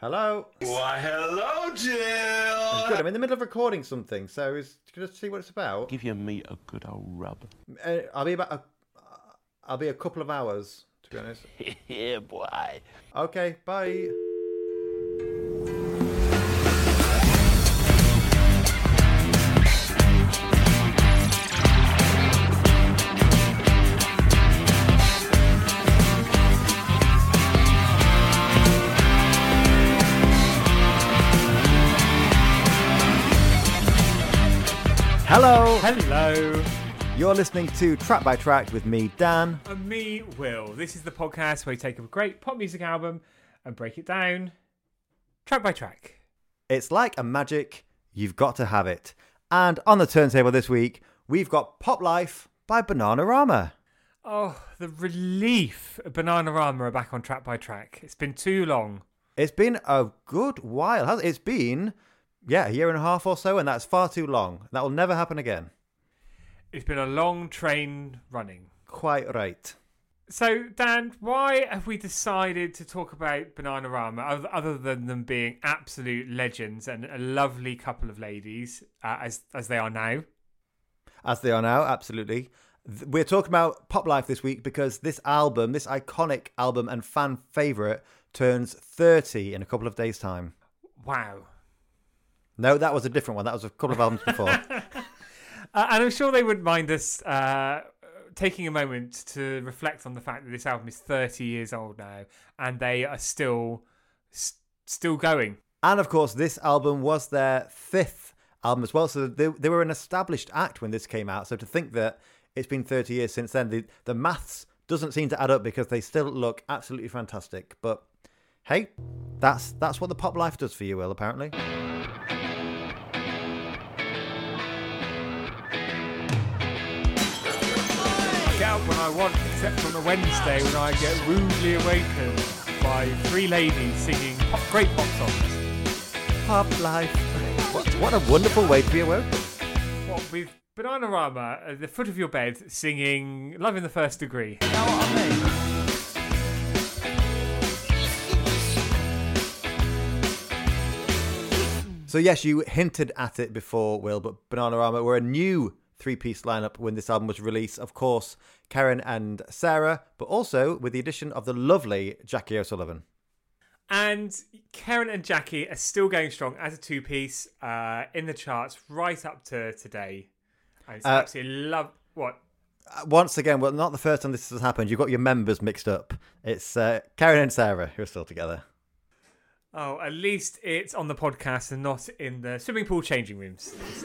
Hello. Why, hello, Jill. Good. I'm in the middle of recording something, so is can I see what it's about? Give your meat a good old rub. Uh, I'll be about. A, I'll be a couple of hours, to be honest. yeah, boy. Okay. Bye. Hello. Hello, You're listening to Track by Track with me, Dan. and me, Will. This is the podcast where we take a great pop music album and break it down track by track. It's like a magic. You've got to have it. And on the turntable this week, we've got Pop Life by Bananarama. Oh, the relief of Bananarama are back on track by track. It's been too long. It's been a good while. It's been, yeah, a year and a half or so, and that's far too long. That will never happen again. It's been a long train running. Quite right. So, Dan, why have we decided to talk about Bananarama oth- other than them being absolute legends and a lovely couple of ladies, uh, as as they are now? As they are now, absolutely. We're talking about Pop Life this week because this album, this iconic album and fan favourite, turns 30 in a couple of days' time. Wow. No, that was a different one. That was a couple of albums before. Uh, and I'm sure they wouldn't mind us uh, taking a moment to reflect on the fact that this album is 30 years old now, and they are still s- still going. And of course, this album was their fifth album as well. So they, they were an established act when this came out. So to think that it's been 30 years since then, the, the maths doesn't seem to add up because they still look absolutely fantastic. But hey, that's that's what the pop life does for you, Will, apparently. Up when I want, except on a Wednesday when I get rudely awakened by three ladies singing pop, great pop songs. Pop life. What, what a wonderful way to be awoken. What with Bananarama at the foot of your bed singing "Love in the First Degree." So yes, you hinted at it before, Will, but Bananarama were a new three-piece lineup when this album was released. Of course, Keren and Sara, but also with the addition of the lovely Jacquie O'Sullivan. And Keren and Jacquie are still going strong as a two piece uh, in the charts right up to today. And it's Uh, absolutely love. What? Uh, Once again, well, not the first time this has happened. You've got your members mixed up. It's uh, Keren and Sara who are still together. Oh, at least it's on the podcast and not in the swimming pool changing rooms.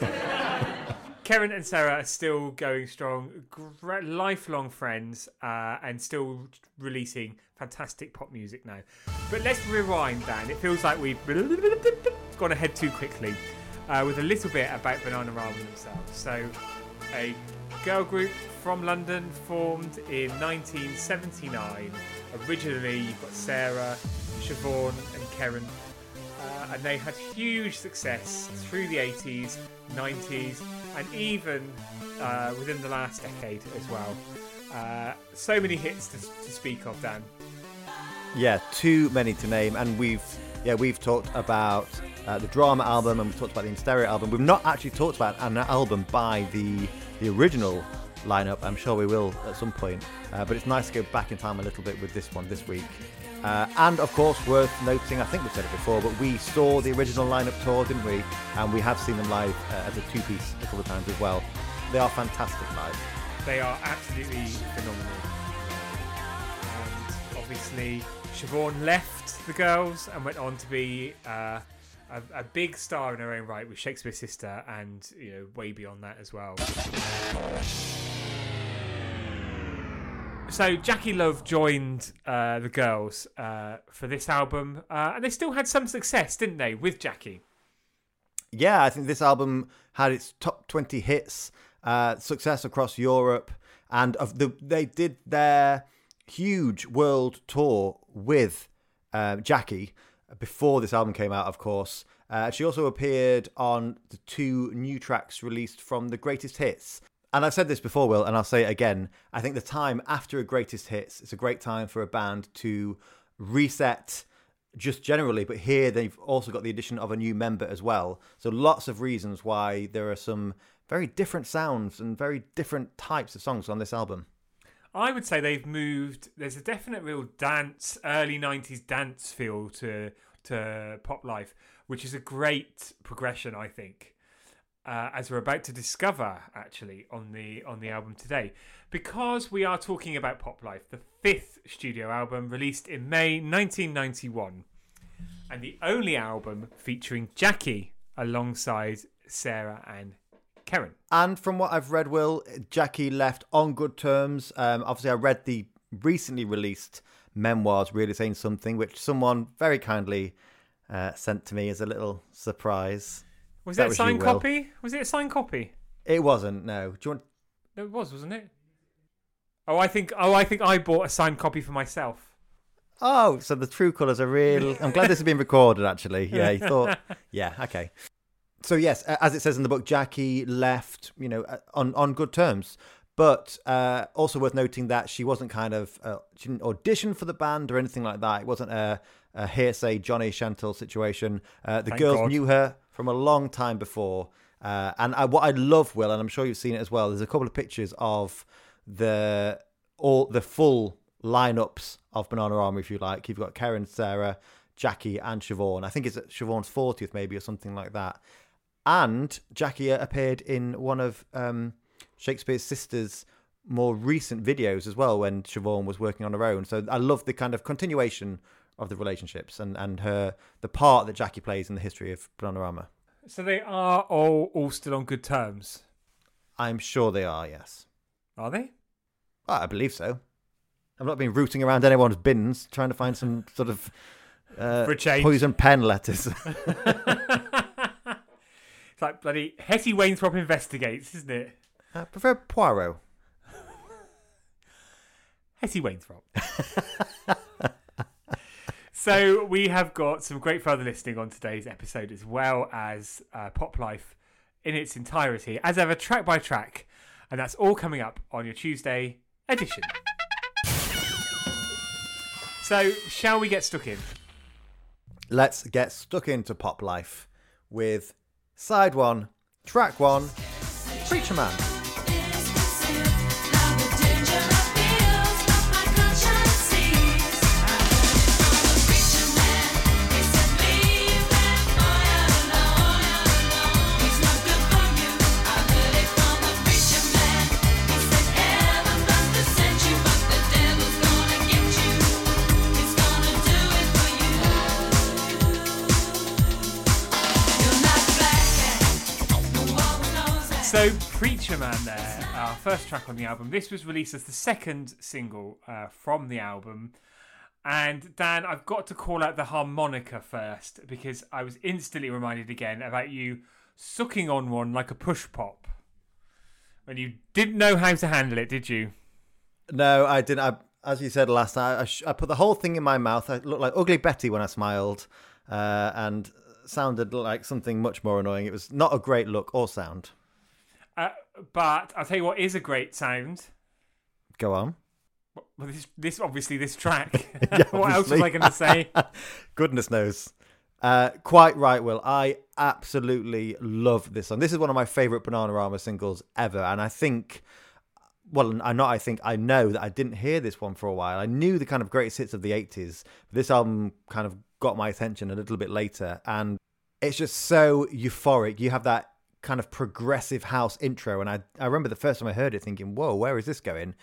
Keren and Sara are still going strong, gr- lifelong friends, uh, and still releasing fantastic pop music now. But let's rewind, Dan. It feels like we've gone ahead too quickly uh, with a little bit about Bananarama themselves. So, a girl group from London formed in 1979. Originally, you've got Sara, Siobhan, and Keren uh, and they had huge success through the 80s, 90s, and even uh, within the last decade as well. Uh, so many hits to, to speak of, Dan. Yeah, too many to name, and we've yeah we've talked about uh, the drama album and we've talked about the In Stereo album. We've not actually talked about an album by the the original lineup. I'm sure we will at some point, uh, but it's nice to go back in time a little bit with this one this week. Uh, and of course, worth noting, I think we've said it before, but we saw the original lineup tour, didn't we? And we have seen them live uh, as a two piece a couple of times as well. They are fantastic live. They are absolutely phenomenal. And obviously, Siobhan left the girls and went on to be uh, a, a big star in her own right with Shakespeare's Sister and you know way beyond that as well. So Jacquie Love joined uh, the girls uh, for this album, uh, and they still had some success, didn't they, with Jacquie? yeah, I think this album had its top 20 hits, uh, success across Europe, and of the they did their huge world tour with uh, Jacquie before this album came out, of course. Uh, she also appeared on the two new tracks released from the greatest hits. And I've said this before, Will, and I'll say it again. I think the time after a greatest hits is a great time for a band to reset, just generally, but here they've also got the addition of a new member as well. So lots of reasons why there are some very different sounds and very different types of songs on this album. I would say they've moved. There's a definite real dance, early '90s dance feel to to pop life, which is a great progression, I think. Uh, as we're about to discover, actually, on the on the album today, because we are talking about Pop Life, the fifth studio album released in May 1991, and the only album featuring Jacquie alongside Sara and Keren. And from what I've read, Will Jacquie left on good terms. Um, obviously, I read the recently released memoirs, really saying something, which someone very kindly uh, sent to me as a little surprise. Was That it a was you, signed Will. copy? Was it a signed copy? It wasn't. No. Do you want? It was, wasn't it? Oh, I think. Oh, I think I bought a signed copy for myself. Oh, so the true colours are real. I'm glad this has been recorded. Actually, yeah. He thought. Yeah. Okay. So yes, as it says in the book, Jacquie left, you know, uh, on on good terms. But uh, also worth noting that she wasn't kind of uh, she didn't audition for the band or anything like that. It wasn't a, a Hear'Say Johnny Shentall situation. Uh, the Thank girls God. knew her from a long time before. Uh, and I, what I love, Will, and I'm sure you've seen it as well. There's a couple of pictures of the all the full lineups of Banana Army, if you like. You've got Keren, Sara, Jacquie, and Siobhan. I think it's Siobhan's 40th, maybe, or something like that. And Jacquie appeared in one of um, Shakespeare's sisters' more recent videos as well when Siobhan was working on her own. So I love the kind of continuation of the relationships and, and her the part that Jacquie plays in the history of Bananarama. So they are all all still on good terms, I'm sure they are, yes. are they? Well, I believe so. I've not been rooting around anyone's bins trying to find some sort of uh, For a change. poison pen letters. It's like bloody Hetty Wainthropp investigates, isn't it? I prefer Poirot. Hetty Wainthropp. so we have got some great further listening on today's episode, as well as uh, Pop Life in its entirety, as ever, track by track, and that's all coming up on your Tuesday edition. So, shall we get stuck in? Let's get stuck into pop life with side one, track one, Preacher Man. Preacher Man, there, our first track on the album. This was released as the second single uh, from the album. And Dan, I've got to call out the harmonica first because I was instantly reminded again about you sucking on one like a push pop when you didn't know how to handle it, did you? No, I didn't. I, as you said last night, I, sh- I put the whole thing in my mouth. I looked like Ugly Betty when I smiled, uh, and sounded like something much more annoying. It was not a great look or sound. Uh, but I'll tell you what is a great sound. Go on. Well, this, this obviously this track. Yeah, what else was. I going to say? Goodness knows. Uh, quite right, Will. I absolutely love this song. This is one of my favorite Bananarama singles ever, and I think, well, I not I think I know that I didn't hear this one for a while. I knew the kind of greatest hits of the '80s. This album kind of got my attention a little bit later, and it's just so euphoric. You have that kind of progressive house intro, and I I remember the first time I heard it, thinking, "Whoa, where is this going?"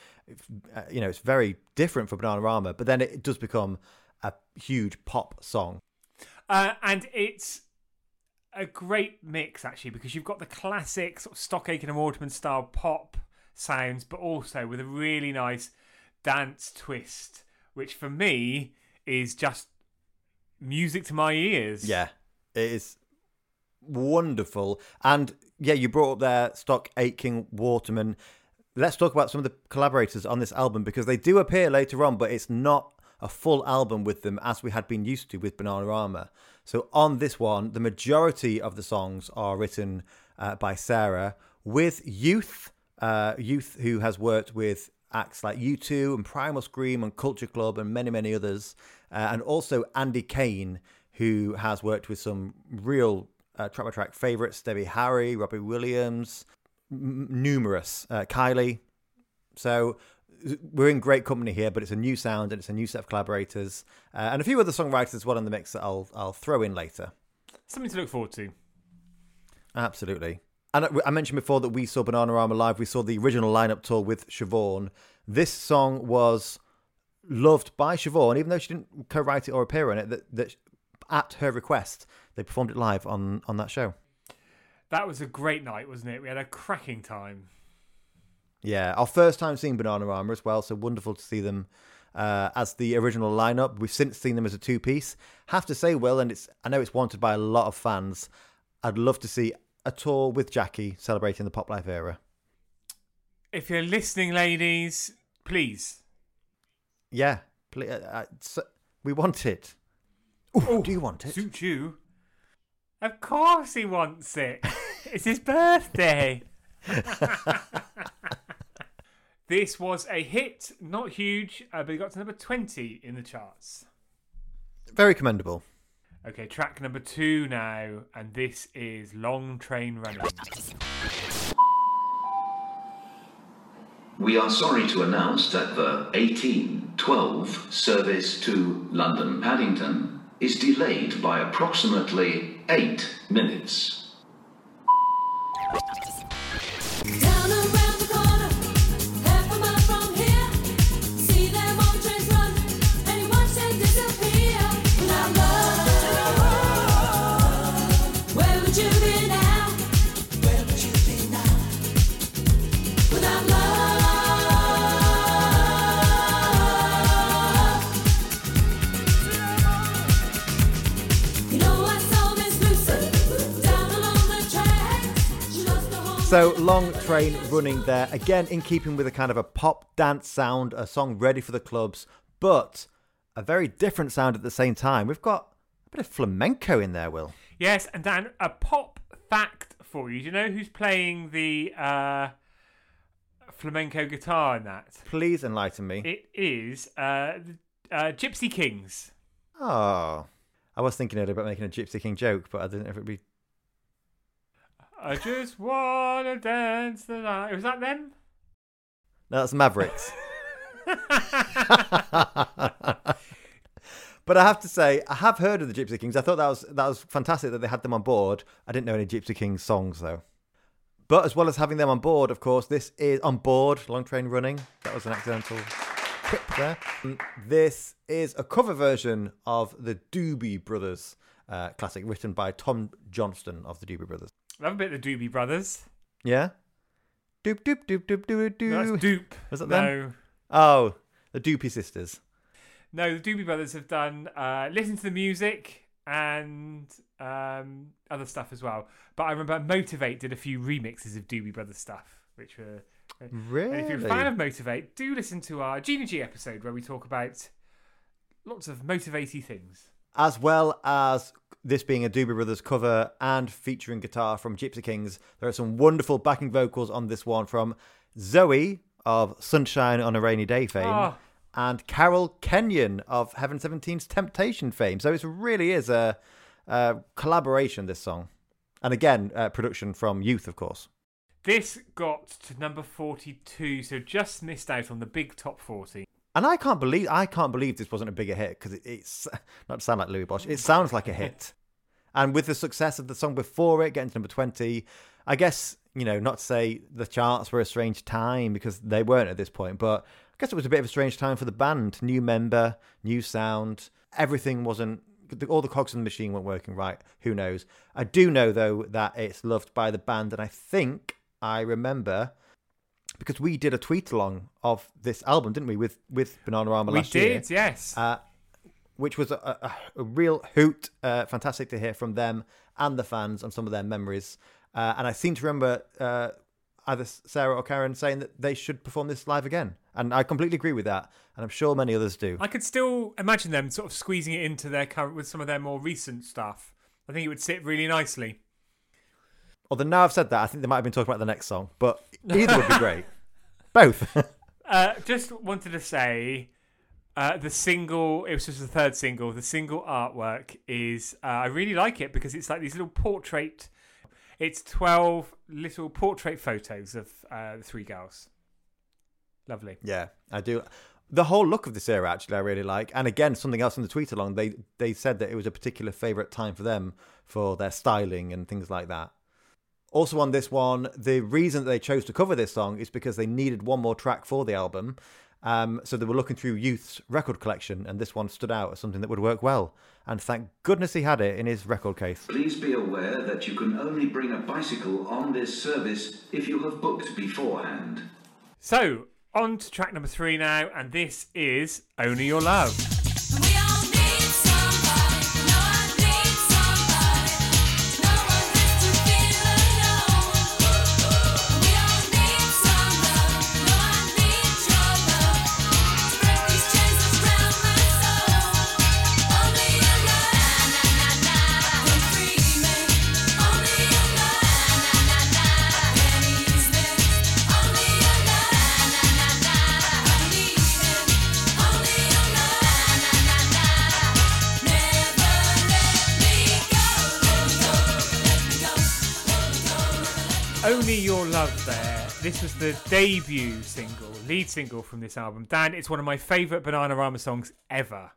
Uh, you know, it's very different for Bananarama, but then it does become a huge pop song. Uh, and it's a great mix actually because you've got the classic sort of Stock Aitken and Waterman style pop sounds, but also with a really nice dance twist, which for me is just music to my ears. Yeah, it is wonderful. And yeah, you brought up there Stock Aitken Waterman. Let's talk about some of the collaborators on this album because they do appear later on, but it's not a full album with them as we had been used to with Bananarama. So on this one, the majority of the songs are written uh, by Sara with Youth, uh, Youth who has worked with acts like U2 and Primal Scream and Culture Club and many, many others. Uh, and also Andy Caine, who has worked with some real uh, track by track favorites Debbie Harry, Robbie Williams, m- numerous, uh, Kylie. So we're in great company here, but it's a new sound and it's a new set of collaborators uh, and a few other songwriters as well in the mix that I'll I'll throw in later. Something to look forward to. Absolutely. And I mentioned before that we saw Bananarama live. We saw the original lineup tour with Siobhan. This song was loved by Siobhan, even though she didn't co-write it or appear on it. That, that at her request, they performed it live on on that show. That was a great night, wasn't it? We had a cracking time. Yeah, our first time seeing Bananarama as well, so wonderful to see them uh, as the original lineup. We've since seen them as a two piece. Have to say, Will, and it's I know it's wanted by a lot of fans. I'd love to see a tour with Jacquie celebrating the pop life era. If you're listening, ladies, please. Yeah, please, uh, uh, we want it. Ooh, do you want it? Suit you? Of course he wants it. it's his birthday. this was a hit, not huge, uh, but it got to number 20 in the charts. Very commendable. Okay, track number two now, and this is Long Train Running. We are sorry to announce that the 1812 service to London Paddington is delayed by approximately eight minutes. So, long train running there. Again, in keeping with a kind of a pop dance sound, a song ready for the clubs, but a very different sound at the same time. We've got a bit of flamenco in there, Will. Yes, and Dan, a pop fact for you. Do you know who's playing the uh, flamenco guitar in that? Please enlighten me. It is uh, the- uh, Gypsy Kings. Oh, I was thinking earlier about making a Gypsy King joke, but I didn't know if it'd be. I just wanna dance the night. Was that them? No, that's Mavericks. but I have to say, I have heard of the Gypsy Kings. I thought that was that was fantastic that they had them on board. I didn't know any Gypsy Kings songs though. But as well as having them on board, of course, this is on board Long Train Running. That was an accidental quip there. Um, This is a cover version of the Doobie Brothers uh, classic, written by Tom Johnston of the Doobie Brothers. Love a bit of the Doobie Brothers. Yeah. Doop doop doop doop doop doop. No, that's Dupe. Was that no, them? Oh, the Doopy Sisters. no, the Doobie Brothers have done uh, listen to the music and um, other stuff as well. But I remember Motiv8 did a few remixes of Doobie Brothers stuff, which were. Really? And if you're a fan of Motiv8, do listen to our Gina G episode where we talk about lots of motivatey things. as well as this being a Doobie Brothers cover and featuring guitar from Gypsy Kings, there are some wonderful backing vocals on this one from Zoe of Sunshine on a Rainy Day fame Ah. and Carol Kenyon of Heaven 17's Temptation fame. So it really is a, a collaboration, this song. And again, uh, production from Youth, of course. This got to number 42, so just missed out on the big top 40. And I can't believe I can't believe this wasn't a bigger hit because it, it's not to sound like Louis Walsh. It sounds like a hit, and with the success of the song before it getting to number twenty, I guess you know not to say the charts were a strange time because they weren't at this point, but I guess it was a bit of a strange time for the band. New member, new sound, everything wasn't. All the cogs in the machine weren't working right. Who knows? I do know though that it's loved by the band, and I think I remember because we did a tweet along of this album, didn't we? With with Bananarama We last year, We did, yes. uh, which was a, a, a real hoot. Uh, fantastic to hear from them and the fans on some of their memories. Uh, and I seem to remember uh, either Sara or Keren saying that they should perform this live again, and I completely agree with that. And I'm sure many others do. I could still imagine them sort of squeezing it into their current with some of their more recent stuff. I think it would sit really nicely. Although now I've said that, I think they might have been talking about the next song, but either would be great. Both. Uh, just wanted to say uh, the single, it was just the third single. The single artwork is, uh, I really like it because it's like these little portrait, it's 12 little portrait photos of uh, the three girls. Lovely. Yeah, I do. The whole look of this era, actually, I really like. And again, something else in the tweet along, they they said that it was a particular favourite time for them for their styling and things like that. Also, on this one, the reason that they chose to cover this song is because they needed one more track for the album. Um, so they were looking through Youth's record collection, and this one stood out as something that would work well. And thank goodness he had it in his record case. Please be aware that you can only bring a bicycle on this service if you have booked beforehand. So, on to track number three now, and this is Only Your Love. Love there. This was the debut single, lead single from this album. Dan, it's one of my favourite Bananarama songs ever.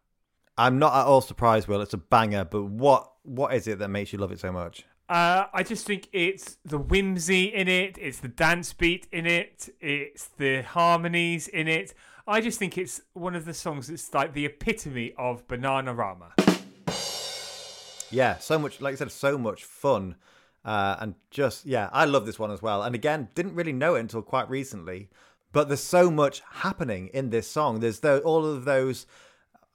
I'm not at all surprised, Will. It's a banger, but what what is it that makes you love it so much? Uh, I just think it's the whimsy in it, it's the dance beat in it, it's the harmonies in it. I just think it's one of the songs that's like the epitome of Bananarama. Yeah, so much, like I said, so much fun. Uh, and just, yeah, I love this one as well. And again, didn't really know it until quite recently. But there's so much happening in this song. There's the, all of those,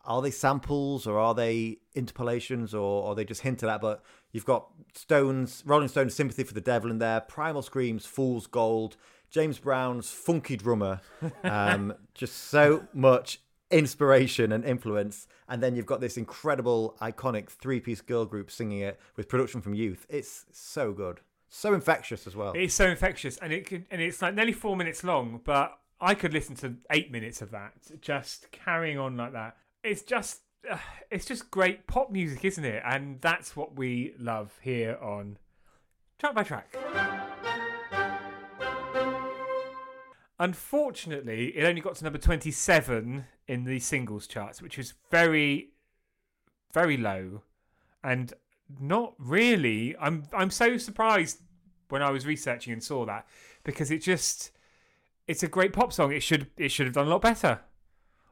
are they samples or are they interpolations or are they just hinted at? But you've got Stones, Rolling Stones' Sympathy for the Devil in there, Primal Scream's Fool's Gold, James Brown's Funky Drummer. Um, just so much inspiration and influence. And then you've got this incredible, iconic three piece girl group singing it with production from youth. It's so good. So infectious as well. It's so infectious, and it and it's like nearly four minutes long, but I could listen to eight minutes of that, just carrying on like that. It's just, uh, it's just great pop music, isn't it? And that's what we love here on Track by Track. Unfortunately, it only got to number 27 in the singles charts, which is very, very low, and not really. I'm I'm so surprised when I was researching and saw that because it just it's a great pop song. It should it should have done a lot better.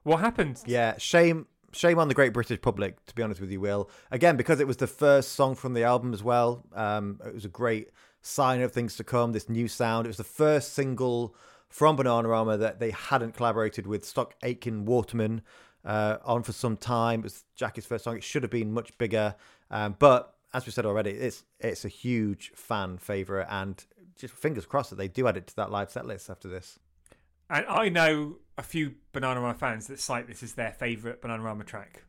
What happened? Yeah, shame shame on the great British public, to be honest with you, Will. Again, because it was the first song from the album as well. Um, it was a great sign of things to come, this new sound. It was the first single from Bananarama that they hadn't collaborated with Stock Aitken Waterman uh, on for some time. It was Jacquie's first song. It should have been much bigger. Um, but as we said already, it's it's a huge fan favourite and just fingers crossed that they do add it to that live set list after this. And I know a few Bananarama fans that cite this as their favourite Bananarama track.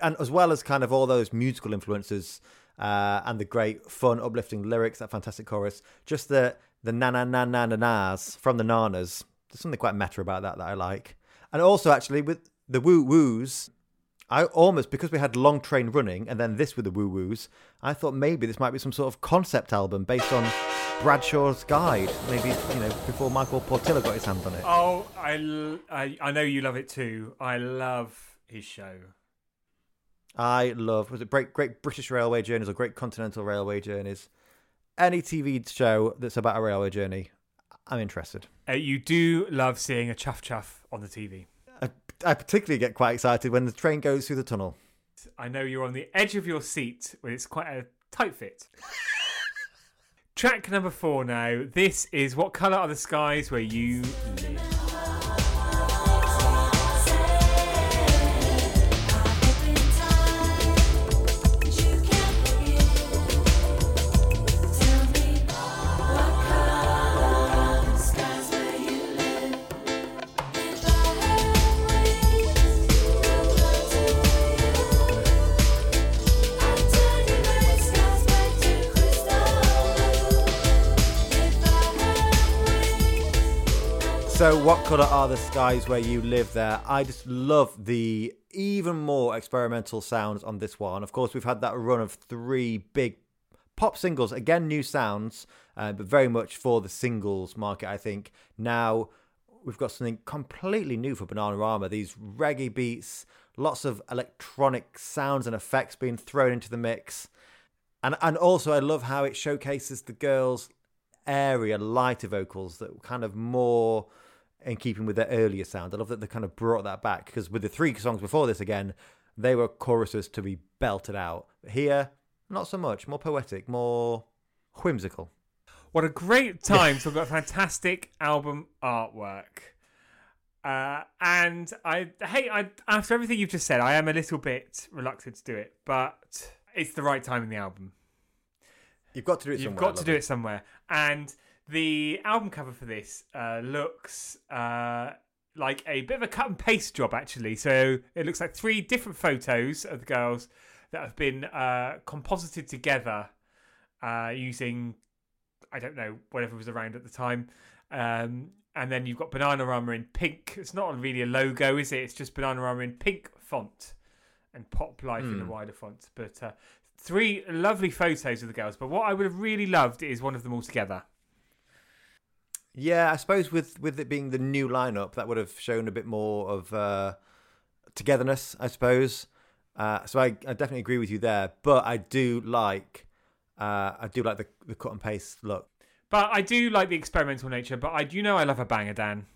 and as well as kind of all those musical influences uh, and the great fun uplifting lyrics that fantastic chorus just the the na na na na na nas from the nanas there's something quite meta about that that i like and also actually with the woo woos i almost because we had long train running and then this with the woo woos i thought maybe this might be some sort of concept album based on bradshaw's guide maybe you know before michael portillo got his hands on it Oh, I, l- I, I know you love it too. I love his show. I love was it Great Great British Railway Journeys or Great Continental Railway Journeys? Any TV show that's about a railway journey, I'm interested. Uh, you do love seeing a chuff chuff on the TV. I, I particularly get quite excited when the train goes through the tunnel. I know you're on the edge of your seat when it's quite a tight fit. Track number four now. This is What Colour Are the Skies Where You Live? Colour are the skies where you live there? I just love the even more experimental sounds on this one. Of course, we've had that run of three big pop singles, again, new sounds, uh, but very much for the singles market, I think. Now, we've got something completely new for Bananarama these reggae beats, lots of electronic sounds and effects being thrown into the mix. And, and also, I love how it showcases the girls' area, lighter vocals that kind of more in keeping with their earlier sound. I love that they kind of brought that back because with the three songs before this, again, they were choruses to be belted out. Here, not so much. More poetic, more whimsical. What a great time to have got fantastic album artwork. Uh, and I, hey, I, after everything you've just said, I am a little bit reluctant to do it, but it's the right time in the album. You've got to do it You've somewhere. got to do it somewhere. And the album cover for this uh, looks uh, like a bit of a cut and paste job, actually. So it looks like three different photos of the girls that have been uh, composited together uh, using, I don't know, whatever was around at the time. Um, and then you've got Bananarama in pink. It's not really a logo, is it? It's just Bananarama in pink font and Pop Life in a wider font. But uh, three lovely photos of the girls. But what I would have really loved is one of them all together. Yeah, I suppose with with it being the new lineup, that would have shown a bit more of uh, togetherness. I suppose. Uh, so I, I definitely agree with you there. But I do like uh, I do like the the cut and paste look. But I do like the experimental nature. But I do know I love a banger, Dan.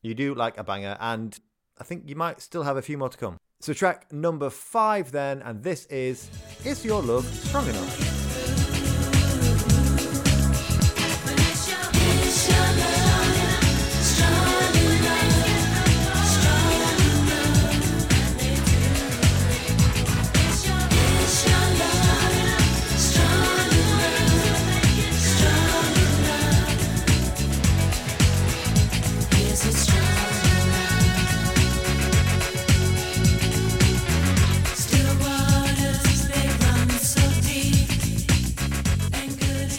You do like a banger, and I think you might still have a few more to come. So track number five then, and this is "Is Your Love Strong Enough?"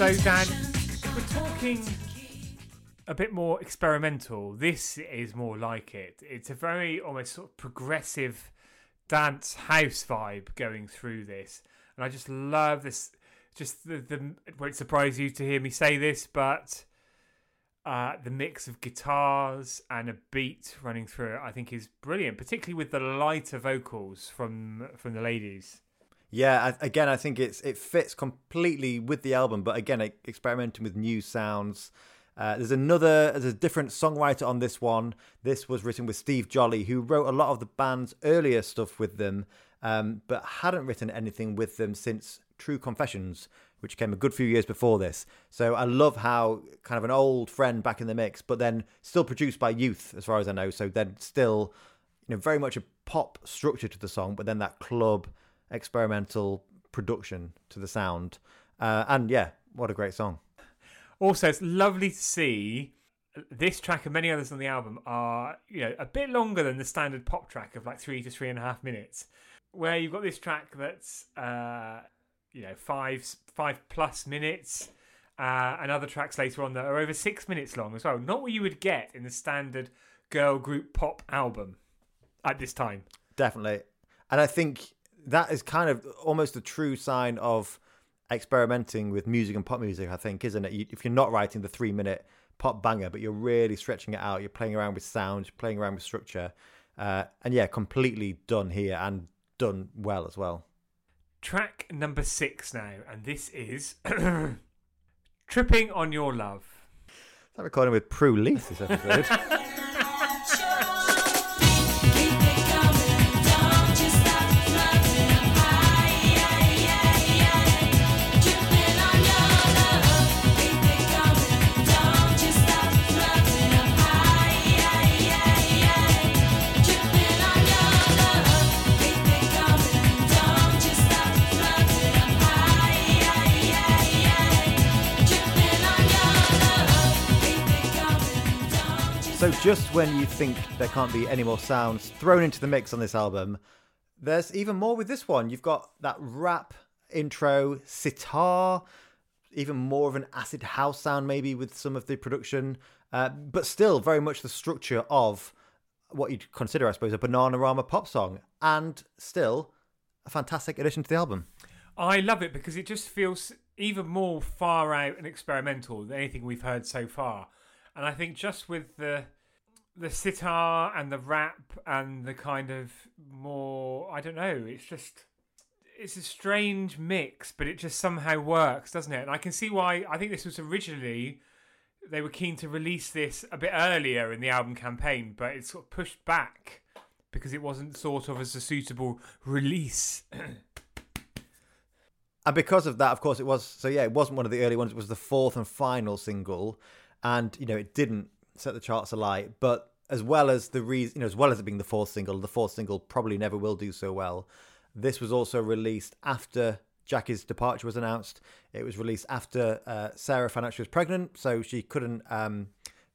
So, Dan, we're talking a bit more experimental, this is more like it. It's a very almost sort of progressive dance house vibe going through this, and I just love this. Just the the it won't surprise you to hear me say this, but uh, the mix of guitars and a beat running through it, I think, is brilliant. Particularly with the lighter vocals from from the ladies. Yeah, I, again, I think it's it fits completely with the album, but again, e- experimenting with new sounds. Uh, there's another, there's a different songwriter on this one. This was written with Steve Jolley, who wrote a lot of the band's earlier stuff with them, um, but hadn't written anything with them since True Confessions, which came a good few years before this. So I love how kind of an old friend back in the mix, but then still produced by youth, as far as I know. So then still, you know, very much a pop structure to the song, but then that club experimental production to the sound. Uh, and yeah, what a great song. Also, it's lovely to see this track and many others on the album are you know a bit longer than the standard pop track of like three to three and a half minutes. Where you've got this track that's uh, you know five five plus minutes, uh, and other tracks later on that are over six minutes long as well. Not what you would get in the standard girl group pop album at this time. Definitely. And I think that is kind of almost a true sign of experimenting with music and pop music, I think, isn't it? You, if you're not writing the three minute pop banger, but you're really stretching it out, you're playing around with sound, you're playing around with structure. Uh, and yeah, completely done here and done well as well. Track number six now, and this is Tripping on Your Love. Is that recording with Prue Leith this episode. just when you think there can't be any more sounds thrown into the mix on this album, there's even more with this one. You've got that rap intro, sitar, even more of an acid house sound maybe with some of the production, uh, but still very much the structure of what you'd consider, I suppose, a Bananarama pop song, and still a fantastic addition to the album. I love it because it just feels even more far out and experimental than anything we've heard so far. And I think just with the the sitar and the rap and the kind of more I don't know, it's just it's a strange mix, but it just somehow works, doesn't it? And I can see why I think this was originally they were keen to release this a bit earlier in the album campaign, but it's sort of pushed back because it wasn't thought of as a suitable release. And because of that, of course, it was so. Yeah, it wasn't one of the early ones. It was the fourth and final single, and you know it didn't set the charts alight. But as well as the reason, you know, as well as it being the fourth single, the fourth single probably never will do so well. This was also released after Jacquie's departure was announced. It was released after uh, Sara found out she was pregnant, so she couldn't um,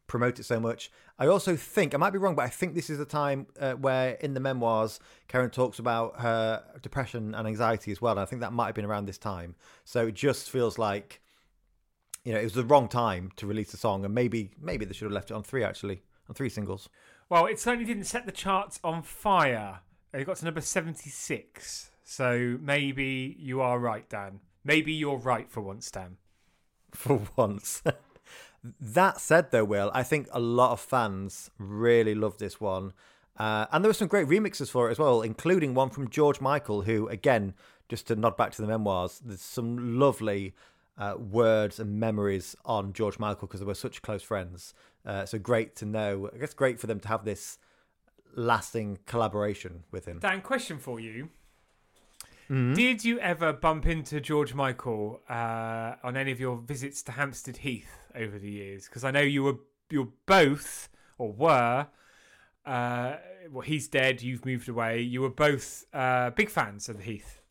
promote it so much. I also think I might be wrong, but I think this is the time uh, where in the memoirs Keren talks about her depression and anxiety as well. And I think that might have been around this time. So it just feels like you know it was the wrong time to release the song, and maybe maybe they should have left it on three actually on three singles. Well, it certainly didn't set the charts on fire. It got to number 76. So maybe you are right, Dan. Maybe you're right for once, Dan. for once. that said, though, Will, I think a lot of fans really loved this one. Uh, and there were some great remixes for it as well, including one from George Michael, who, again, just to nod back to the memoirs, there's some lovely uh, words and memories on George Michael because they were such close friends. Uh, so great to know. I guess great for them to have this lasting collaboration with him. Dan, question for you. Did you ever bump into George Michael uh, on any of your visits to Hampstead Heath over the years? Because I know you were you're both or were. Uh, well, he's dead. You've moved away. You were both uh, big fans of the Heath.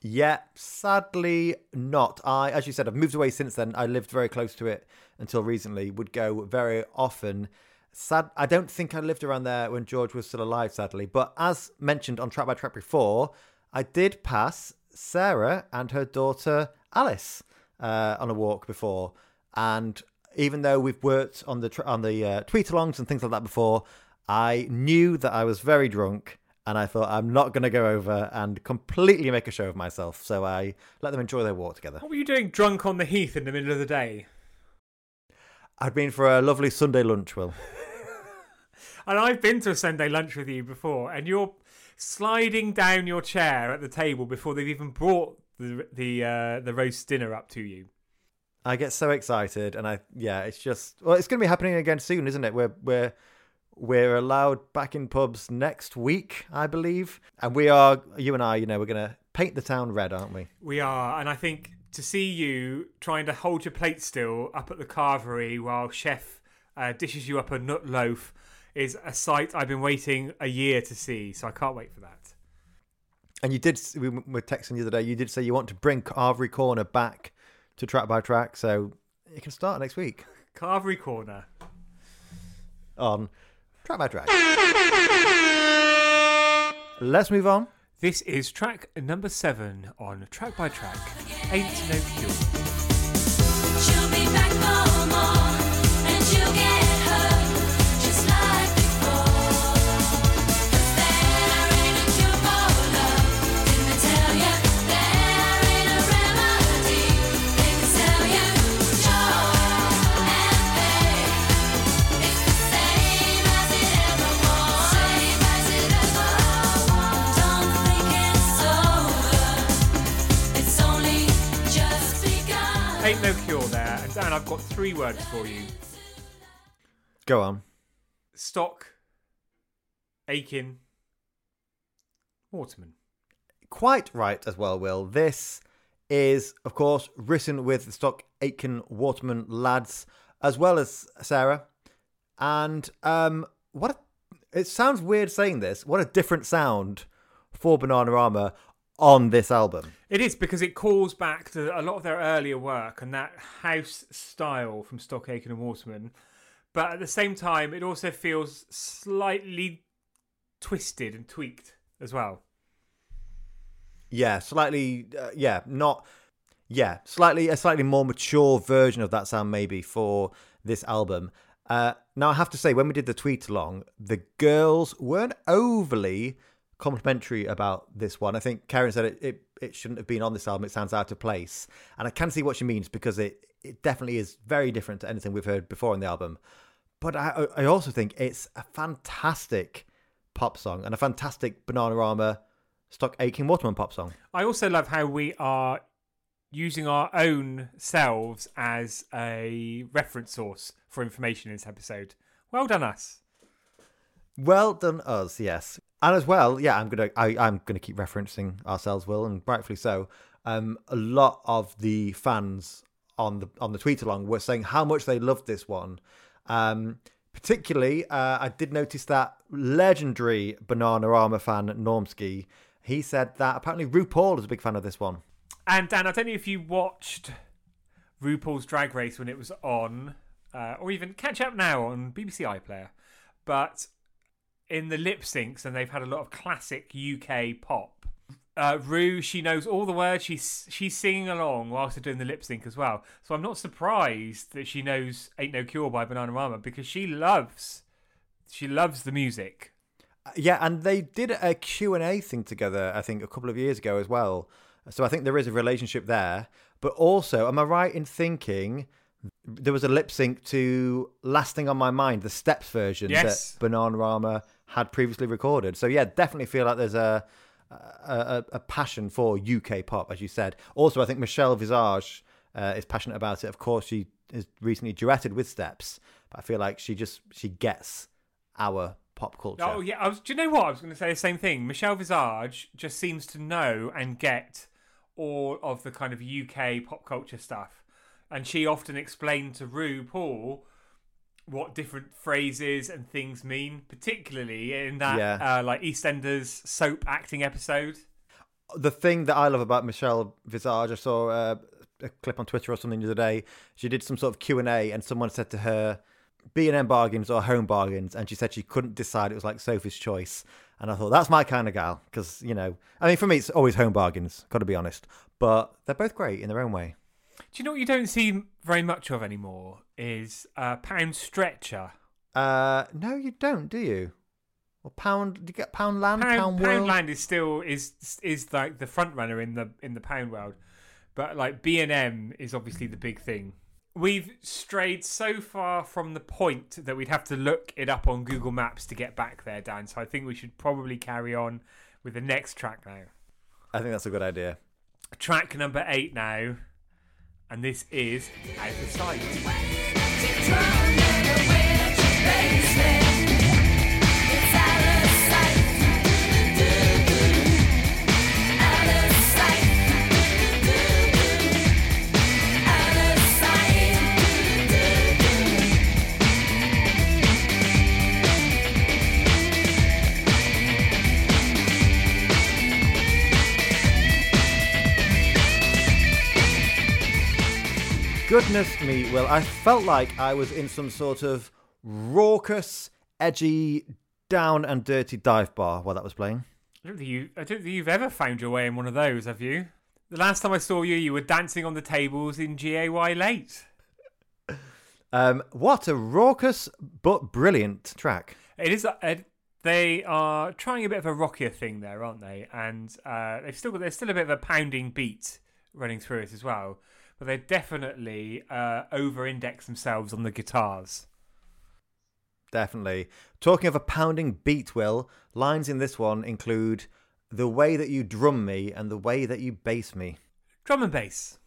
Yeah, sadly not. I, as you said, I've moved away since then. I lived very close to it until recently. Would go very often. Sad. I don't think I lived around there when George was still alive, sadly. But as mentioned on Track by Track before, I did pass Sara and her daughter Alice uh, on a walk before, and even though we've worked on the on the uh, tweet-alongs and things like that before, I knew that I was very drunk and I thought I'm not going to go over and completely make a show of myself. So I let them enjoy their walk together. What were you doing drunk on the Heath in the middle of the day? I'd been for a lovely Sunday lunch, Will. And I've been to a Sunday lunch with you before, and you're sliding down your chair at the table before they've even brought the the uh, the roast dinner up to you. I get so excited, and I yeah, it's just well, it's going to be happening again soon, isn't it? We're we're we're allowed back in pubs next week, I believe, and we are you and I, you know, we're going to paint the town red, aren't we? We are, and I think to see you trying to hold your plate still up at the carvery while chef uh, dishes you up a nut loaf is a sight I've been waiting a year to see. So I can't wait for that. And you did. We were texting the other day. You did say you want to bring Carvery Corner back to track by track, so it can start next week Carvery corner. on track by track. Let's move on. This is track number seven on track by track. Ain't no cure. I've got three words for you. Go on. Stock, Aitken, Waterman. Quite right as well, Will. This is, of course, written with the Stock Aitken Waterman lads, as well as Sara. And um, what a, it sounds weird saying this. What a different sound for Bananarama on this album. It is because it calls back to a lot of their earlier work and that house style from Stock Aitken and Waterman. But at the same time, it also feels slightly twisted and tweaked as well. Yeah, slightly. Uh, yeah, not. Yeah, slightly a slightly more mature version of that sound maybe for this album. Uh, now, I have to say, when we did the tweet along, the girls weren't overly complimentary about this one. I think Keren said it, it, it shouldn't have been on this album. It sounds out of place. And I can see what she means because it, it definitely is very different to anything we've heard before on the album. But I, I also think it's a fantastic pop song and a fantastic Bananarama stock Aitken Waterman pop song. I also love how we are using our own selves as a reference source for information in this episode. Well done, us. Well done, us. Yes, and as well, yeah. I'm gonna I, I'm gonna keep referencing ourselves, Will, and rightfully so. Um, a lot of the fans on the on the tweet along were saying how much they loved this one. Um, particularly, uh, I did notice that legendary Bananarama fan Normski. He said that apparently RuPaul is a big fan of this one. And Dan, I don't know if you watched RuPaul's Drag Race when it was on, uh, or even catch up now on BBC iPlayer, but in the lip syncs, and they've had a lot of classic UK pop. Uh, Rue, she knows all the words. She's she's singing along whilst they're doing the lip sync as well. So I'm not surprised that she knows "Ain't No Cure" by Bananarama because she loves she loves the music. Yeah, and they did a Q&A thing together, I think, a couple of years ago as well. So I think there is a relationship there. But also, am I right in thinking there was a lip sync to Last Thing on My Mind, the Steps version Yes. that Bananarama had previously recorded? So yeah, definitely feel like there's a, a, a, passion for UK pop, as you said. Also, I think Michelle Visage uh, is passionate about it. Of course, she has recently duetted with Steps, but I feel like she just she gets our pop culture. Oh yeah, I was. Do you know what I was going to say? The same thing. Michelle Visage just seems to know and get all of the kind of UK pop culture stuff, and she often explained to RuPaul what different phrases and things mean, particularly in that Yeah. uh, like EastEnders soap acting episode. the thing that I love about Michelle Visage, I saw uh, a clip on Twitter or something the other day. She did some sort of Q and A, and someone said to her, "B and M bargains or home bargains," and she said she couldn't decide. It was like Sophie's choice, and I thought that's my kind of gal because you know, I mean, for me, it's always home bargains. Got to be honest, but they're both great in their own way. Do you know what you don't see very much of anymore? Is uh, pound stretcher. Uh, no, you don't, do you? Or pound? Do you get pound land? Pound, Pound, world? Poundland is still is is like the front runner in the in the pound world, but like B and M is obviously the big thing. We've strayed so far from the point that we'd have to look it up on Google Maps to get back there, Dan. So I think we should probably carry on with the next track now. I think that's a good idea. Track number eight now, and this is Out of Sight. Goodness me, Will. I felt like I was in some sort of raucous, edgy, down and dirty dive bar while that was playing. I don't think you. I don't think you've ever found your way in one of those, have you? The last time I saw you, you were dancing on the tables in GAY late. Um, what a raucous but brilliant track. It is. Uh, they are trying a bit of a rockier thing there, aren't they? And uh, they've still got. There's still a bit of a pounding beat running through it as well. But they definitely uh, over-index themselves on the guitars. Definitely. Talking of a pounding beat, Will, lines in this one include the way that you drum me and the way that you bass me. Drum and bass.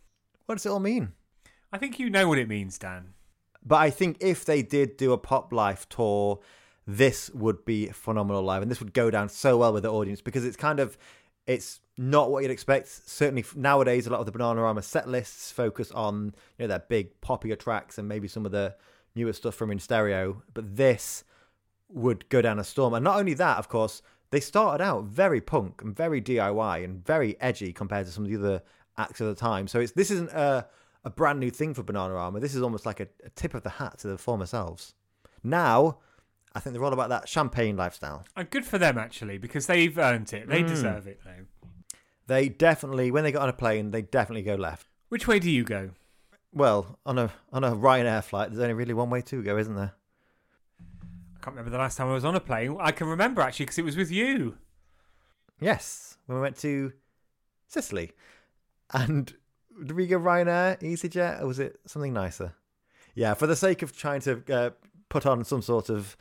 What does it all mean? I think you know what it means, Dan. But I think if they did do a Pop Life tour, this would be phenomenal live, and this would go down so well with the audience because it's kind of it's not what you'd expect. Certainly nowadays, a lot of the Bananarama set lists focus on you know their big poppier tracks and maybe some of the newer stuff from In Stereo, but this would go down a storm. And not only that, of course, they started out very punk and very DIY and very edgy compared to some of the other acts of the time. So it's this isn't a a brand new thing for Bananarama. This is almost like a, a tip of the hat to the former selves. Now, I think they're all about that champagne lifestyle. And good for them actually, because they've earned it. Mm. They deserve it now. They definitely, when they get on a plane, they definitely go left. Which way do you go? Well, on a on a Ryanair flight, there's only really one way to go, isn't there? I can't remember the last time I was on a plane. I can remember actually because it was with you. Yes, when we went to Sicily, and did we go Ryanair, EasyJet, or was it something nicer? Yeah, for the sake of trying to uh, put on some sort of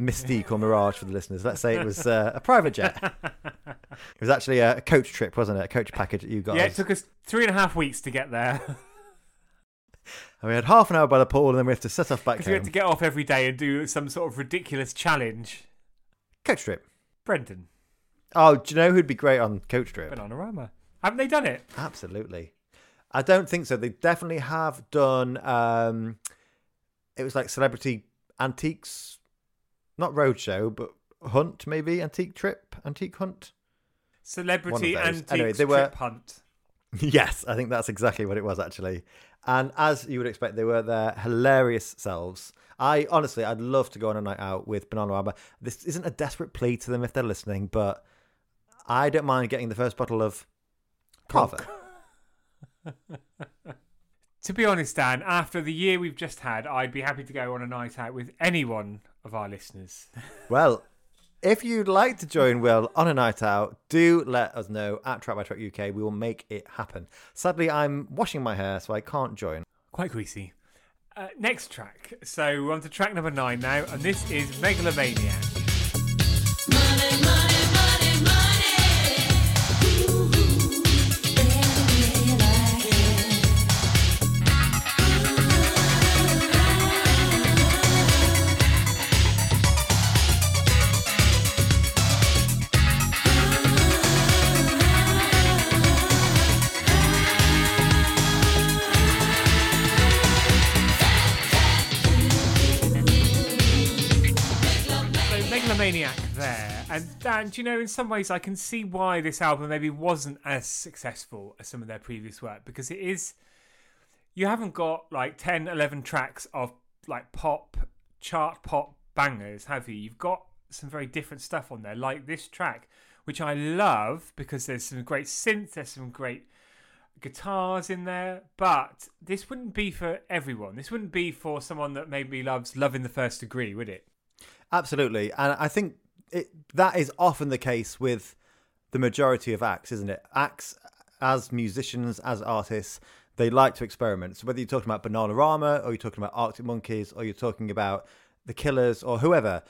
mystique or mirage for the listeners, let's say it was uh, a private jet. it was actually a coach trip, wasn't it? A coach package that you got. Yeah, it took us three and a half weeks to get there And we had half an hour by the pool, and then we had to set off back because we home. had to get off every day and do some sort of ridiculous challenge. Coach trip. Brendan, Oh, do you know who'd be great on coach trip? Bananarama. Haven't they done it? Absolutely. I don't think so. They definitely have done. Um, it was like celebrity antiques, not roadshow, but hunt maybe antique trip, antique hunt. Celebrity One of those. Antiques Anyway, they were- Trip Hunt. yes, I think that's exactly what it was actually. And as you would expect, they were their hilarious selves. I honestly, I'd love to go on a night out with Bananarama. This isn't a desperate plea to them if they're listening, but I don't mind getting the first bottle of Cava. To be honest, Dan, after the year we've just had, I'd be happy to go on a night out with any one of our listeners. Well, if you'd like to join Will on a night out, do let us know at Track by Track UK. We will make it happen. Sadly, I'm washing my hair, so I can't join. Quite greasy. Uh, next track. So we're on to track number nine now, and this is Megalomaniac. And Dan, do you know, in some ways I can see why this album maybe wasn't as successful as some of their previous work because it is you haven't got like 10, 11 tracks of like pop, chart pop bangers, have you? You've got some very different stuff on there, like this track, which I love because there's some great synth, there's some great guitars in there, but this wouldn't be for everyone. This wouldn't be for someone that maybe loves Love in the First Degree, would it? Absolutely. And I think it, that is often the case with the majority of acts, isn't it? Acts, as musicians, as artists, they like to experiment. So whether you're talking about Bananarama or you're talking about Arctic Monkeys or you're talking about The Killers or whoever,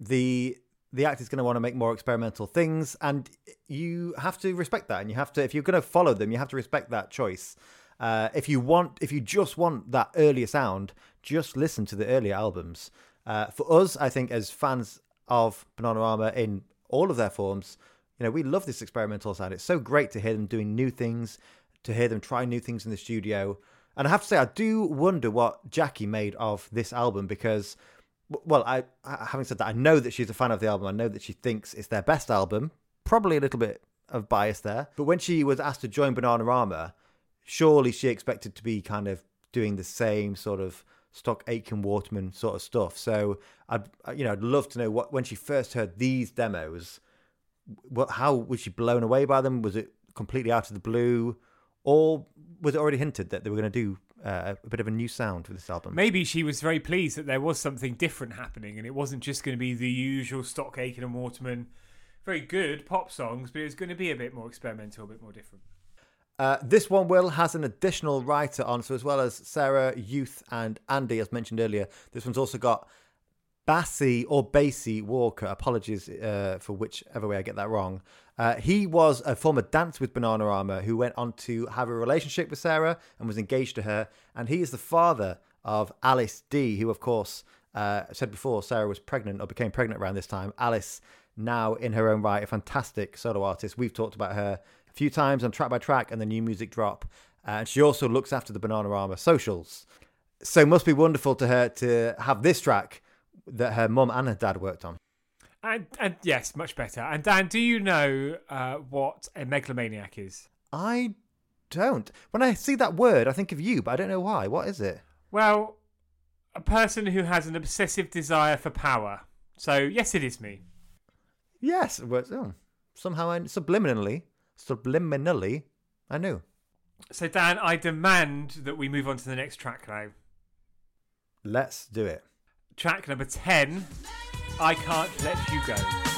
the the act is going to want to make more experimental things and you have to respect that and you have to if you're going to follow them you have to respect that choice uh, if you want if you just want that earlier sound just listen to the earlier albums uh, for us i think as fans of bananarama in all of their forms you know we love this experimental sound it's so great to hear them doing new things to hear them try new things in the studio and i have to say i do wonder what Jacquie made of this album because well, I, I having said that, I know that she's a fan of the album. I know that she thinks it's their best album. Probably a little bit of bias there. But when she was asked to join Bananarama, surely she expected to be kind of doing the same sort of stock Aitken Waterman sort of stuff. So I'd you know I'd love to know what when she first heard these demos, what how was she blown away by them? Was it completely out of the blue, or was it already hinted that they were going to do uh, a bit of a new sound for this album? Maybe she was very pleased that there was something different happening and it wasn't just going to be the usual Stock Aitken and Waterman, very good pop songs, but it was going to be a bit more experimental, a bit more different. Uh, this one, Will, has an additional writer on. So, as well as Sara, Youth, and Andy, as mentioned earlier, this one's also got Bassy or Basie Walker. Apologies uh, for whichever way I get that wrong. Uh, he was a former dancer with Bananarama who went on to have a relationship with Sara and was engaged to her. And he is the father of Alice D, who, of course, uh, said before Sara was pregnant or became pregnant around this time. Alice, now in her own right, a fantastic solo artist. We've talked about her a few times on Track by Track and the new music drop. Uh, and she also looks after the Banana Bananarama socials. So it must be wonderful to her to have this track that her mum and her dad worked on. And, and yes, much better. And Dan, do you know uh, what a megalomaniac is? I don't. When I see that word, I think of you, but I don't know why. What is it? Well, a person who has an obsessive desire for power. So, yes, it is me. Yes, it was, oh, somehow I, subliminally, subliminally, I knew. So, Dan, I demand that we move on to the next track now. Let's do it. Track number 10 I Can't Let You Go.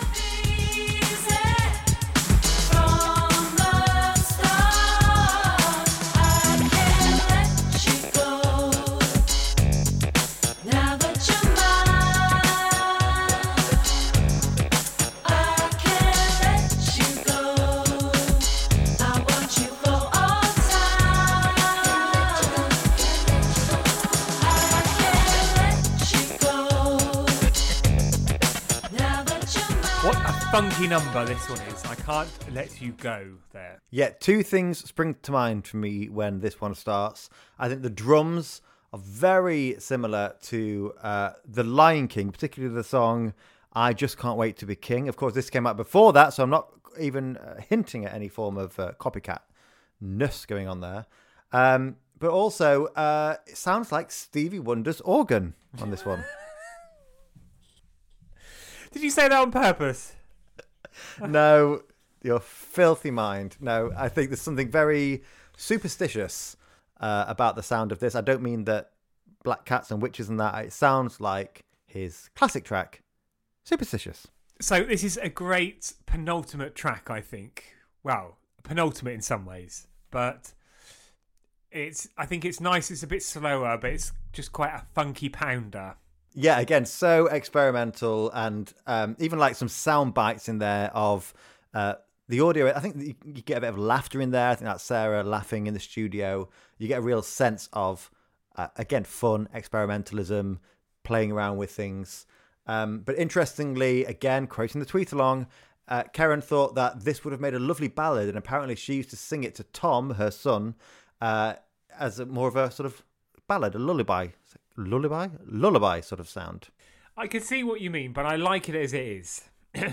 Funky number this one is. I can't let you go there. Yeah, two things spring to mind for me when this one starts. I think the drums are very similar to uh, The Lion King, particularly the song I Just Can't Wait to Be King. Of course, this came out before that, so I'm not even uh, hinting at any form of uh, copycat ness going on there. Um, but also, uh, it sounds like Stevie Wonder's organ on this one. Did you say that on purpose? no, your filthy mind. No, I think there's something very superstitious uh, about the sound of this. I don't mean that black cats and witches and that. It sounds like his classic track, Superstitious. So, this is a great penultimate track, I think. Well, penultimate in some ways, but it's. I think it's nice. It's a bit slower, but it's just quite a funky pounder. Yeah, again, so experimental and um, even like some sound bites in there of uh, the audio. I think you, get a bit of laughter in there. I think that's Sara laughing in the studio. You get a real sense of, uh, again, fun, experimentalism, playing around with things. Um, but interestingly, again, quoting the tweet along, uh, Keren thought that this would have made a lovely ballad, and apparently she used to sing it to Tom, her son, uh, as a, more of a sort of ballad, a lullaby, lullaby, lullaby sort of sound. I can see what you mean, but I like it as it is.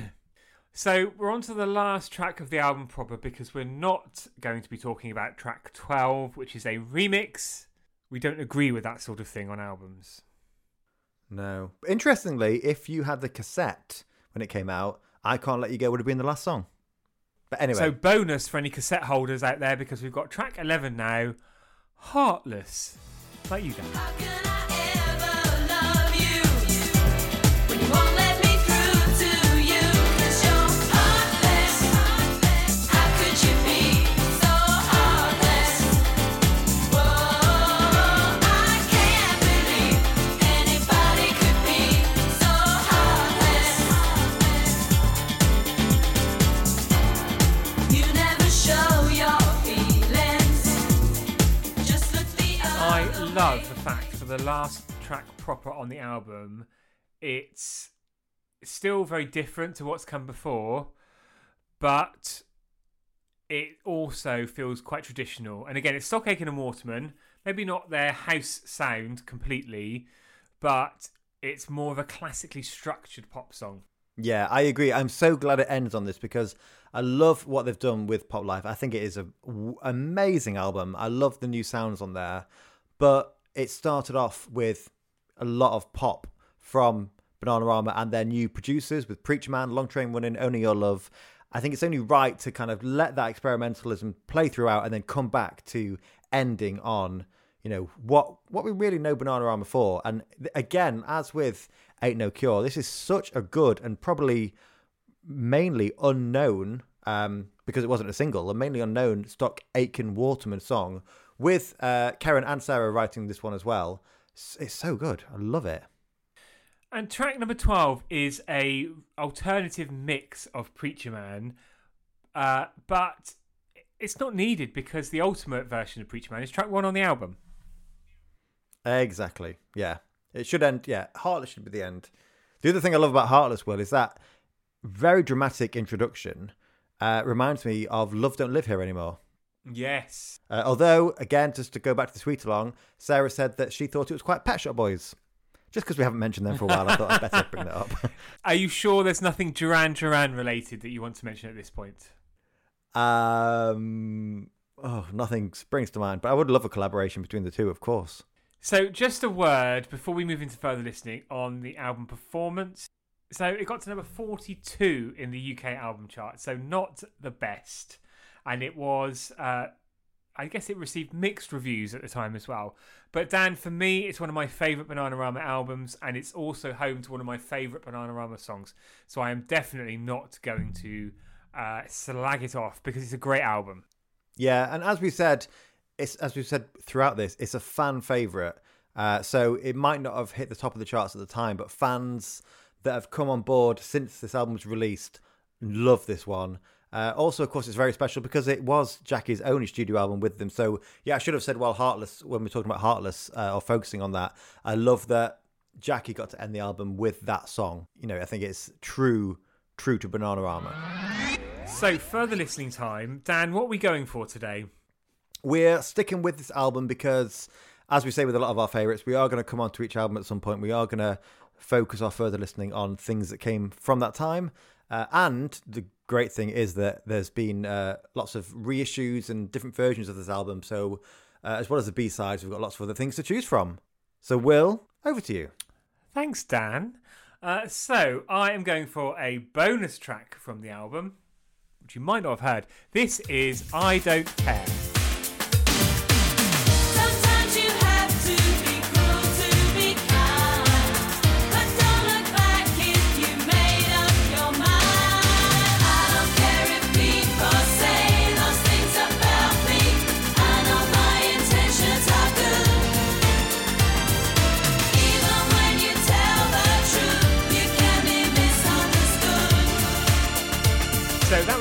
so we're on to the last track of the album proper because we're not going to be talking about track 12, which is a remix. We don't agree with that sort of thing on albums. No. Interestingly, if you had the cassette when it came out, I Can't Let You Go would have been the last song. But anyway, So bonus for any cassette holders out there because we've got track 11 now, Heartless. Like you, Dan. I love the fact for the last track proper on the album, it's still very different to what's come before, but it also feels quite traditional. And again, it's Stock Aitken and Waterman, maybe not their house sound completely, but it's more of a classically structured pop song. yeah, I agree. I'm so glad it ends on this because I love what they've done with Pop Life. I think it is a w- amazing album. I love the new sounds on there, but it started off with a lot of pop from Bananarama and their new producers with Preacher Man, Long Train Running, Only Your Love. I think it's only right to kind of let that experimentalism play throughout and then come back to ending on, you know, what what we really know Bananarama for. And again, as with Ain't No Cure, this is such a good and probably mainly unknown um, because it wasn't a single, a mainly unknown Stock Aitken Waterman song with uh, Keren and Sara writing this one as well. It's so good. I love it. And track number 12 is a alternative mix of Preacher Man, uh, but it's not needed because the ultimate version of Preacher Man is track one on the album. Exactly. Yeah. It should end. Yeah. Heartless should be the end. The other thing I love about Heartless, Will, is that very dramatic introduction uh, reminds me of Love Don't Live Here Anymore. Yes. Uh, although, again, just to go back to the tweet along, Sara said that she thought it was quite Pet Shop Boys. Just because we haven't mentioned them for a while, I thought I'd better bring that up. Are you sure there's nothing Duran Duran related that you want to mention at this point? um, oh, nothing springs to mind, but I would love a collaboration between the two, of course. So, just a word before we move into further listening on the album performance. So, it got to number 42 in the UK album chart, so not the best. And it was uh, I guess it received mixed reviews at the time as well. But Dan, for me, it's one of my favourite Bananarama albums, and it's also home to one of my favourite Bananarama songs. So I am definitely not going to uh, slag it off because it's a great album. Yeah, and as we said, it's as we've said throughout this, it's a fan favorite. Uh, so it might not have hit the top of the charts at the time, but fans that have come on board since this album was released love this one. Uh, also, of course, it's very special because it was Jacquie's only studio album with them. So, yeah, I should have said, well, Heartless, when we're talking about Heartless uh, or focusing on that, I love that Jackie got to end the album with that song. You know, I think it's true, true to Bananarama. So, further listening time. Dan, what are we going for today? We're sticking with this album because, as we say with a lot of our favourites, we are going to come on to each album at some point. We are going to focus our further listening on things that came from that time. Uh, and the great thing is that there's been uh, lots of reissues and different versions of this album. So, uh, as well as the B sides, we've got lots of other things to choose from. So, Will, over to you. Thanks, Dan. Uh, so, I am going for a bonus track from the album, which you might not have heard. This is I Don't Care.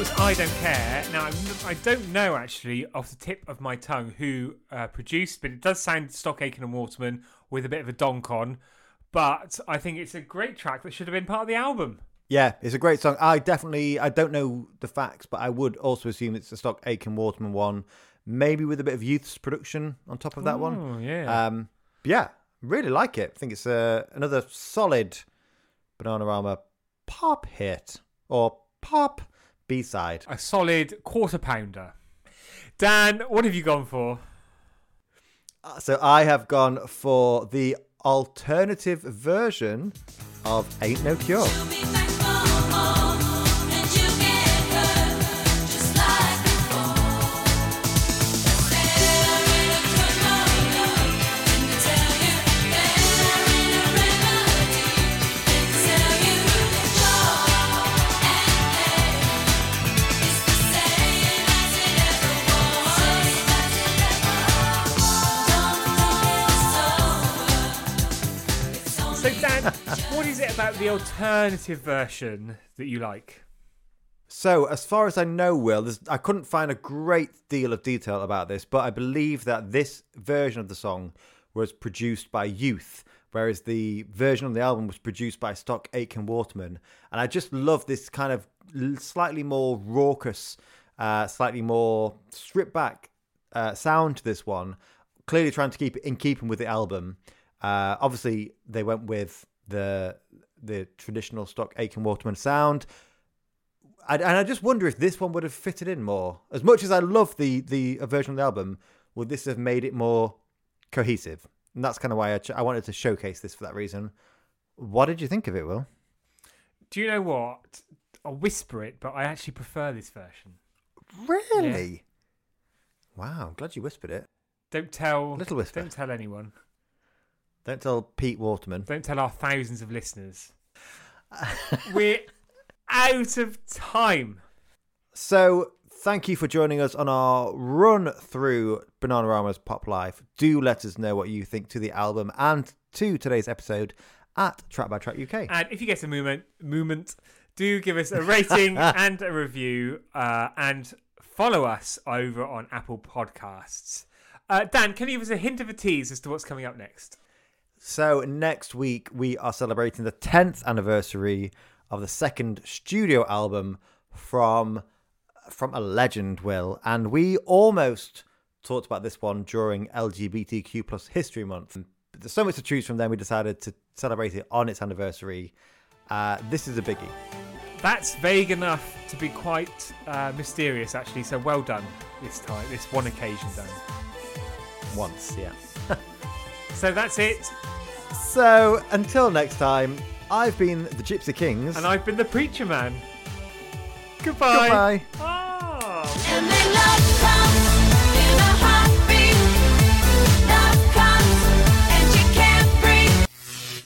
Was I Don't Care. Now, I'm- I don't know actually off the tip of my tongue who uh, produced, but it does sound Stock Aitken and Waterman with a bit of a donk on. But I think it's a great track that should have been part of the album. Yeah, it's a great song. I definitely, I don't know the facts, but I would also assume it's a stock Aitken Waterman one, maybe with a bit of Youth's production on top of that one. Oh, yeah. Um, yeah, really like it. I think it's uh, another solid Bananarama pop hit or pop B side. a solid quarter pounder. Dan, what have you gone for? Uh, so I have gone for the alternative version of Ain't No Cure. So, Dan, what is it about the alternative version that you like? So, as far as I know, Will, I couldn't find a great deal of detail about this, but I believe that this version of the song was produced by Youth, whereas the version on the album was produced by Stock Aitken Waterman. And I just love this kind of slightly more raucous, uh, slightly more stripped back uh, sound to this one. Clearly trying to keep it in keeping with the album. Uh, obviously, they went with the the traditional Stock Aitken Waterman sound. I, and I just wonder if this one would have fitted in more. As much as I love the the version of the album, would this have made it more cohesive? And that's kind of why I, ch- I wanted to showcase this for that reason. What did you think of it, Will? Do you know what? I'll whisper it, but I actually prefer this version. Really? Wow, I'm glad you whispered it. Don't tell. Little whisper. Don't tell anyone. Don't tell Pete Waterman. Don't tell our thousands of listeners. We're out of time. So, thank you for joining us on our run through Bananarama's Pop Life. Do let us know what you think to the album and to today's episode at Track by Track UK. And if you get a moment, moment, do give us a rating and a review, uh, and follow us over on Apple Podcasts. Uh, Dan, can you give us a hint of a tease as to what's coming up next? So next week we are celebrating the 10th anniversary of the second studio album from from a legend, Will, and we almost talked about this one during LGBTQ plus History Month. But there's so much to choose from. Then we decided to celebrate it on its anniversary. Uh, this is a biggie. That's vague enough to be quite uh, mysterious, actually. So well done this time, this one occasion, done Once, yeah. So that's it, so until next time, I've been the Gypsy Kings. And I've been the Preacher Man. Goodbye. Goodbye. Oh.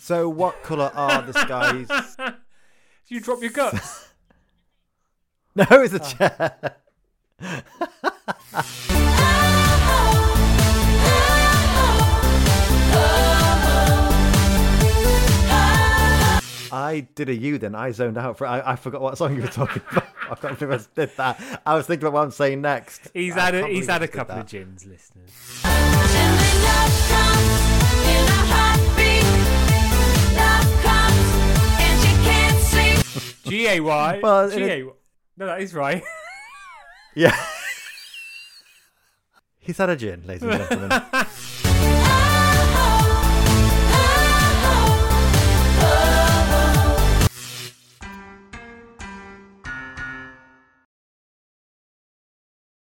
So, what colour are the skies? Did you drop your guts? no, it's a chair. I did a U then. I zoned out for. I, I forgot what song you were talking about. I can't believe I did that. I was thinking about what I'm saying next. He's I had a, he's had a couple that. of gins, listeners. And when love comes in a heartbeat, love comes and you can't sleep. G A Y. Well, in G a- A. No, that is right. Yeah. He's had a gin, ladies and gentlemen.